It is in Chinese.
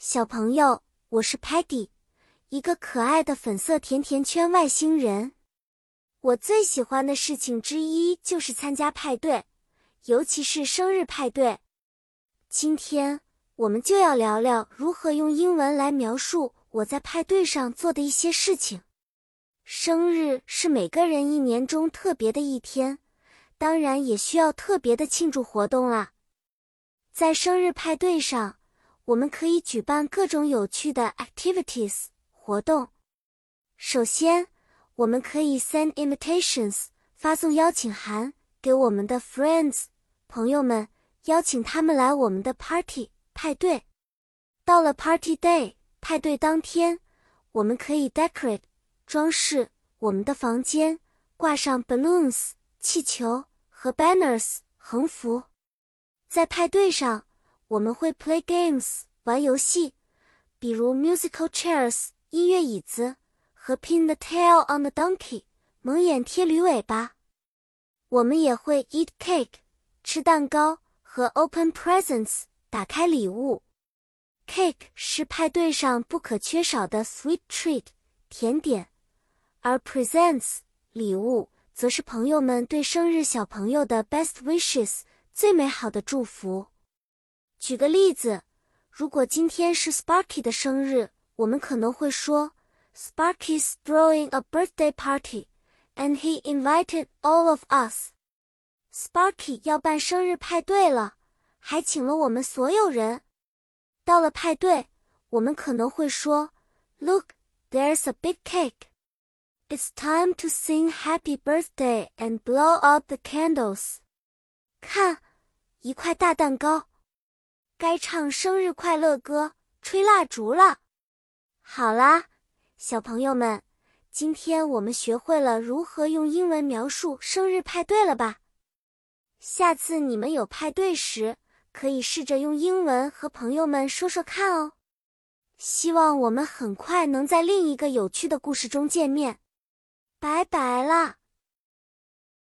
小朋友，我是 Patty，一个可爱的粉色甜甜圈外星人。我最喜欢的事情之一就是参加派对，尤其是生日派对。今天我们就要聊聊如何用英文来描述我在派对上做的一些事情。生日是每个人一年中特别的一天，当然也需要特别的庆祝活动啦。在生日派对上。我们可以举办各种有趣的 activities 活动。首先，我们可以 send invitations 发送邀请函给我们的 friends 朋友们，邀请他们来我们的 party 派对。到了 party day 派对当天，我们可以 decorate 装饰我们的房间，挂上 balloons 气球和 banners 横幅。在派对上。我们会 play games 玩游戏，比如 musical chairs 音乐椅子和 pin the tail on the donkey 蒙眼贴驴尾巴。我们也会 eat cake 吃蛋糕和 open presents 打开礼物。cake 是派对上不可缺少的 sweet treat 甜点，而 presents 礼物则是朋友们对生日小朋友的 best wishes 最美好的祝福。举个例子，如果今天是 Sparky 的生日，我们可能会说，Sparky's throwing a birthday party, and he invited all of us. Sparky 要办生日派对了，还请了我们所有人。到了派对，我们可能会说，Look, there's a big cake. It's time to sing Happy Birthday and blow up the candles. 看，一块大蛋糕。该唱生日快乐歌、吹蜡烛了。好啦，小朋友们，今天我们学会了如何用英文描述生日派对了吧？下次你们有派对时，可以试着用英文和朋友们说说看哦。希望我们很快能在另一个有趣的故事中见面。拜拜了。